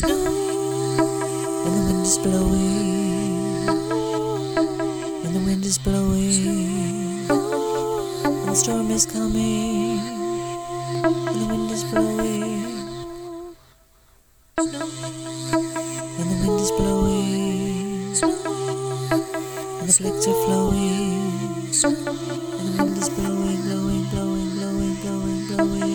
And the wind is blowing. And the wind is blowing. And the storm is coming. And the wind is blowing. And the wind is blowing. And the flakes are flowing. And the wind is blowing, blowing, blowing, blowing, blowing, blowing.